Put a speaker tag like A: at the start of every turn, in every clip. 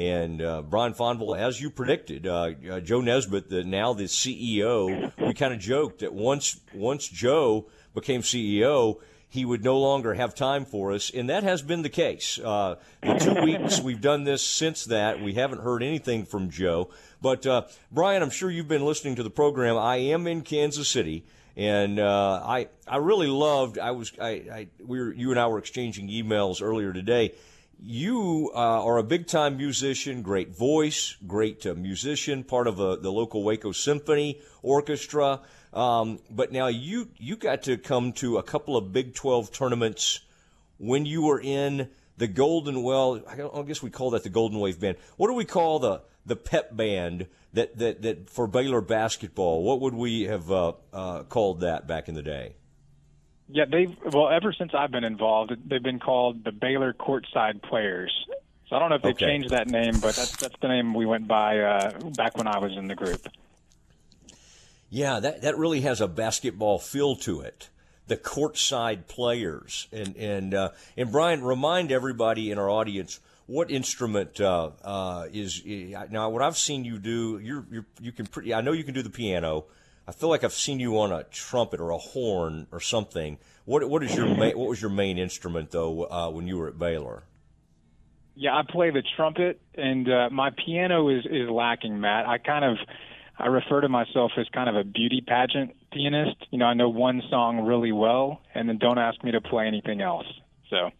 A: And uh, Brian Fonville, as you predicted, uh, uh, Joe Nesbitt, the, now the CEO, we kind of joked that once once Joe became CEO, he would no longer have time for us, and that has been the case. Uh, the two weeks we've done this since that, we haven't heard anything from Joe. But uh, Brian, I'm sure you've been listening to the program. I am in Kansas City, and uh, I I really loved. I was I, I we were you and I were exchanging emails earlier today. You uh, are a big time musician, great voice, great uh, musician, part of uh, the local Waco Symphony Orchestra. Um, but now you you got to come to a couple of Big 12 tournaments when you were in the Golden Well. I guess we call that the Golden Wave Band. What do we call the the pep band that that, that for Baylor basketball? What would we have uh, uh, called that back in the day?
B: Yeah, they've well ever since I've been involved, they've been called the Baylor Courtside Players. So I don't know if they okay. changed that name, but that's that's the name we went by uh, back when I was in the group.
A: Yeah, that, that really has a basketball feel to it. The courtside players and and uh, and Brian, remind everybody in our audience what instrument uh, uh, is now. What I've seen you do, you're, you're you can pretty. I know you can do the piano. I feel like I've seen you on a trumpet or a horn or something. What what is your main, what was your main instrument though uh, when you were at Baylor?
B: Yeah, I play the trumpet, and uh, my piano is is lacking, Matt. I kind of I refer to myself as kind of a beauty pageant pianist. You know, I know one song really well, and then don't ask me to play anything else. So.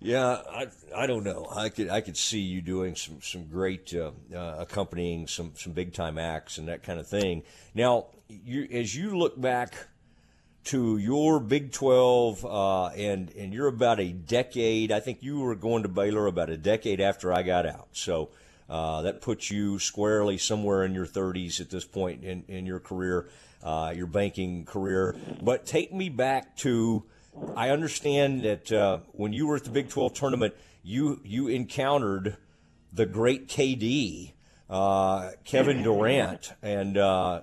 A: Yeah, I I don't know. I could I could see you doing some some great uh, uh, accompanying some some big time acts and that kind of thing. Now, you as you look back to your Big Twelve, uh, and and you're about a decade. I think you were going to Baylor about a decade after I got out. So uh, that puts you squarely somewhere in your 30s at this point in, in your career, uh, your banking career. But take me back to I understand that uh, when you were at the Big 12 tournament, you, you encountered the great KD. Uh, Kevin Durant, and uh,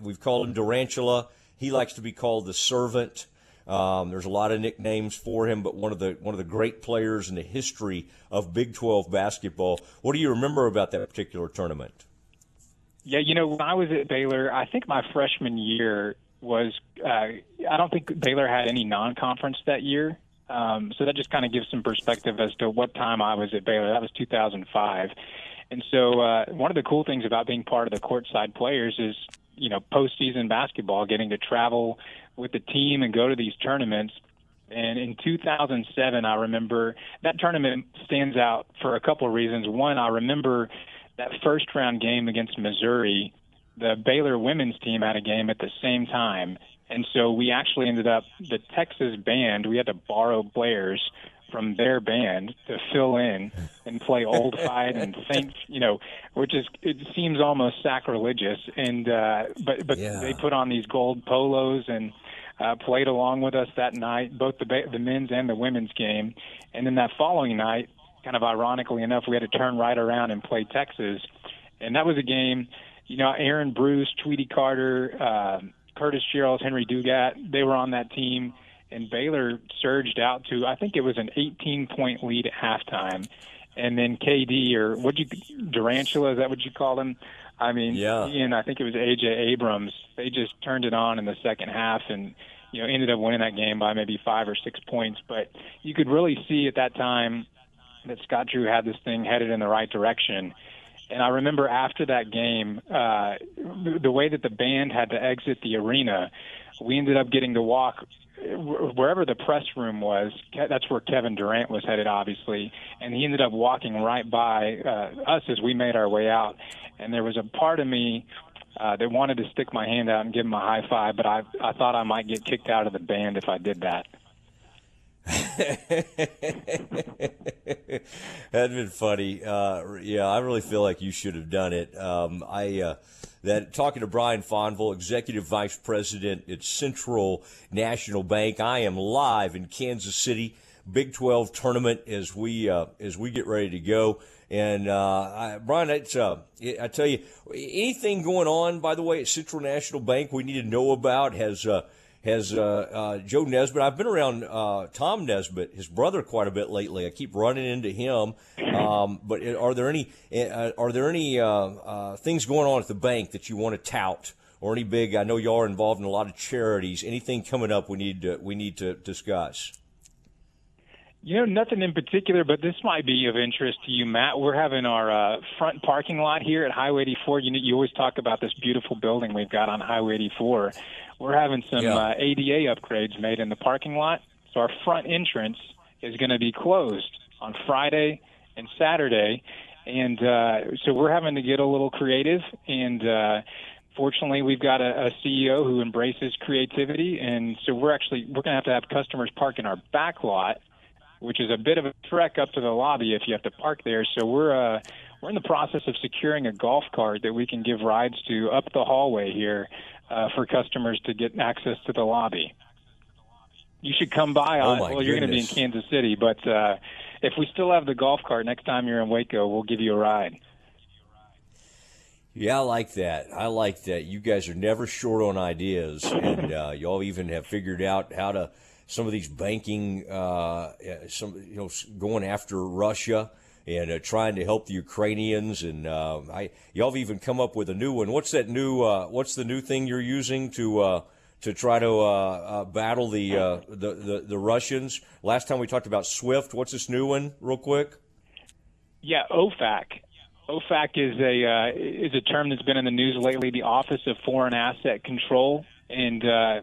A: we've called him Durantula. He likes to be called the servant. Um, there's a lot of nicknames for him, but one of the one of the great players in the history of Big 12 basketball. What do you remember about that particular tournament?
B: Yeah, you know, when I was at Baylor, I think my freshman year was uh, I don't think Baylor had any non-conference that year. Um, so that just kind of gives some perspective as to what time I was at Baylor. That was 2005. And so uh, one of the cool things about being part of the courtside players is, you know, postseason basketball, getting to travel with the team and go to these tournaments. And in 2007, I remember that tournament stands out for a couple of reasons. One, I remember that first round game against Missouri. The Baylor women's team had a game at the same time. And so we actually ended up, the Texas band, we had to borrow players from their band to fill in and play old fight and think, you know, which is it seems almost sacrilegious. And uh, but but yeah. they put on these gold polos and uh, played along with us that night, both the ba- the men's and the women's game. And then that following night, kind of ironically enough, we had to turn right around and play Texas, and that was a game. You know, Aaron Bruce, Tweety Carter, uh, Curtis Jerrells, Henry Dugat, they were on that team and Baylor surged out to I think it was an 18 point lead at halftime, and then KD or what you Durantula is that what you call him? I mean, yeah. and I think it was AJ Abrams. They just turned it on in the second half and you know ended up winning that game by maybe five or six points. But you could really see at that time that Scott Drew had this thing headed in the right direction. And I remember after that game, uh, the way that the band had to exit the arena, we ended up getting to walk wherever the press room was, that's where Kevin Durant was headed, obviously, and he ended up walking right by uh, us as we made our way out. And there was a part of me uh, that wanted to stick my hand out and give him a high five, but I I thought I might get kicked out of the band if I did that.
A: That'd been funny. Uh, yeah, I really feel like you should have done it. Um, I uh, that talking to Brian Fonville, executive vice president at Central National Bank. I am live in Kansas City, Big 12 tournament as we uh, as we get ready to go. And uh, I, Brian, it's uh, I tell you, anything going on by the way at Central National Bank we need to know about has. Has uh, uh, Joe Nesbitt. I've been around uh, Tom Nesbitt, his brother, quite a bit lately. I keep running into him. Um, but are there any uh, are there any uh, uh, things going on at the bank that you want to tout, or any big? I know y'all are involved in a lot of charities. Anything coming up we need to, we need to discuss?
B: You know, nothing in particular, but this might be of interest to you, Matt. We're having our uh, front parking lot here at Highway 84. You know, you always talk about this beautiful building we've got on Highway 84. We're having some
A: Yeah.
B: uh, ADA upgrades made in the parking lot, so our front entrance is going to be closed on Friday and Saturday, and uh, so we're having to get a little creative. And uh, fortunately, we've got a, a CEO who embraces creativity, and so we're actually we're going to have to have customers park in our back lot which is a bit of a trek up to the lobby if you have to park there. So we're uh, we're in the process of securing a golf cart that we can give rides to up the hallway here uh, for customers to get access to the lobby. You should come by
A: Oh,
B: on.
A: my
B: well, you're going to be in. Kansas City, but uh, if we still have the golf cart next time you're in Waco, we'll give you a ride.
A: Yeah, I like that. I like that. You guys are never short on ideas, and uh, y'all even have figured out how to some of these banking, uh, some you know, going after Russia and uh, trying to help the Ukrainians. And uh, I, y'all have even come up with a new one. What's that new? Uh, what's the new thing you're using to? Uh, to try to uh, uh, battle the, the the the Russians. Last time we talked about SWIFT. What's this new one, real quick?
B: Yeah, OFAC. OFAC is a is a term that's been in the news lately. The Office of Foreign Asset Control, and uh,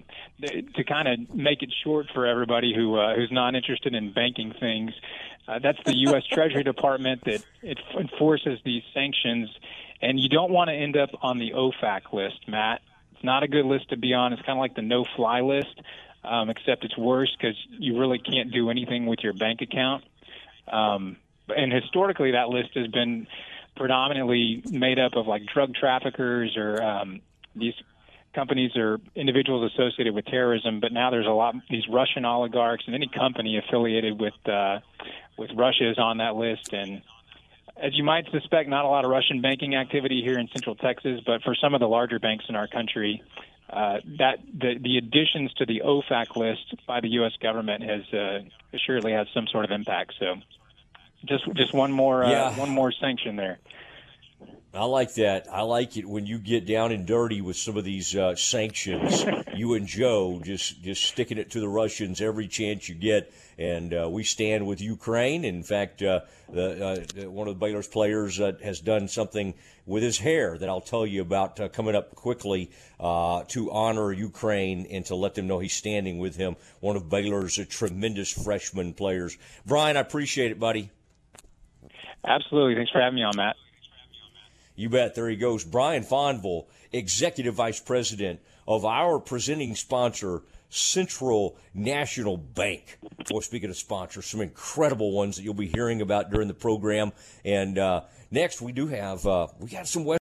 B: to kind of make it short for everybody who uh, who's not interested in banking things, uh, that's the U.S. Treasury Department that it enforces these sanctions, and you don't want to end up on the OFAC list, Matt. It's not a good list to be on. It's kind of like the no-fly list, um, except it's worse because you really can't do anything with your bank account. Um, and historically, that list has been predominantly made up of like drug traffickers or um, these companies or individuals associated with terrorism. But now there's a lot these Russian oligarchs and any company affiliated with uh, with Russia is on that list. And as you might suspect, not a lot of Russian banking activity here in Central Texas. But for some of the larger banks in our country. Uh, that the, the additions to the OFAC list by the U.S. government has uh, assuredly had some sort of impact. So, just just one more uh,
A: Yeah.
B: one more sanction there.
A: I like that. I like it when you get down and dirty with some of these uh, sanctions. you and Joe just just sticking it to the Russians every chance you get, and uh, we stand with Ukraine. In fact, uh, the, uh, one of the Baylor's players uh, has done something with his hair that I'll tell you about uh, coming up quickly uh, to honor Ukraine and to let them know he's standing with him. One of Baylor's uh, tremendous freshman players. Brian, I appreciate it, buddy.
B: Absolutely. Thanks for having me on, Matt.
A: You bet. There he goes. Brian Fonville, Executive Vice President of our presenting sponsor, Central National Bank. Boy, speaking of sponsors, some incredible ones that you'll be hearing about during the program. And uh, next, we do have, uh, we got some West.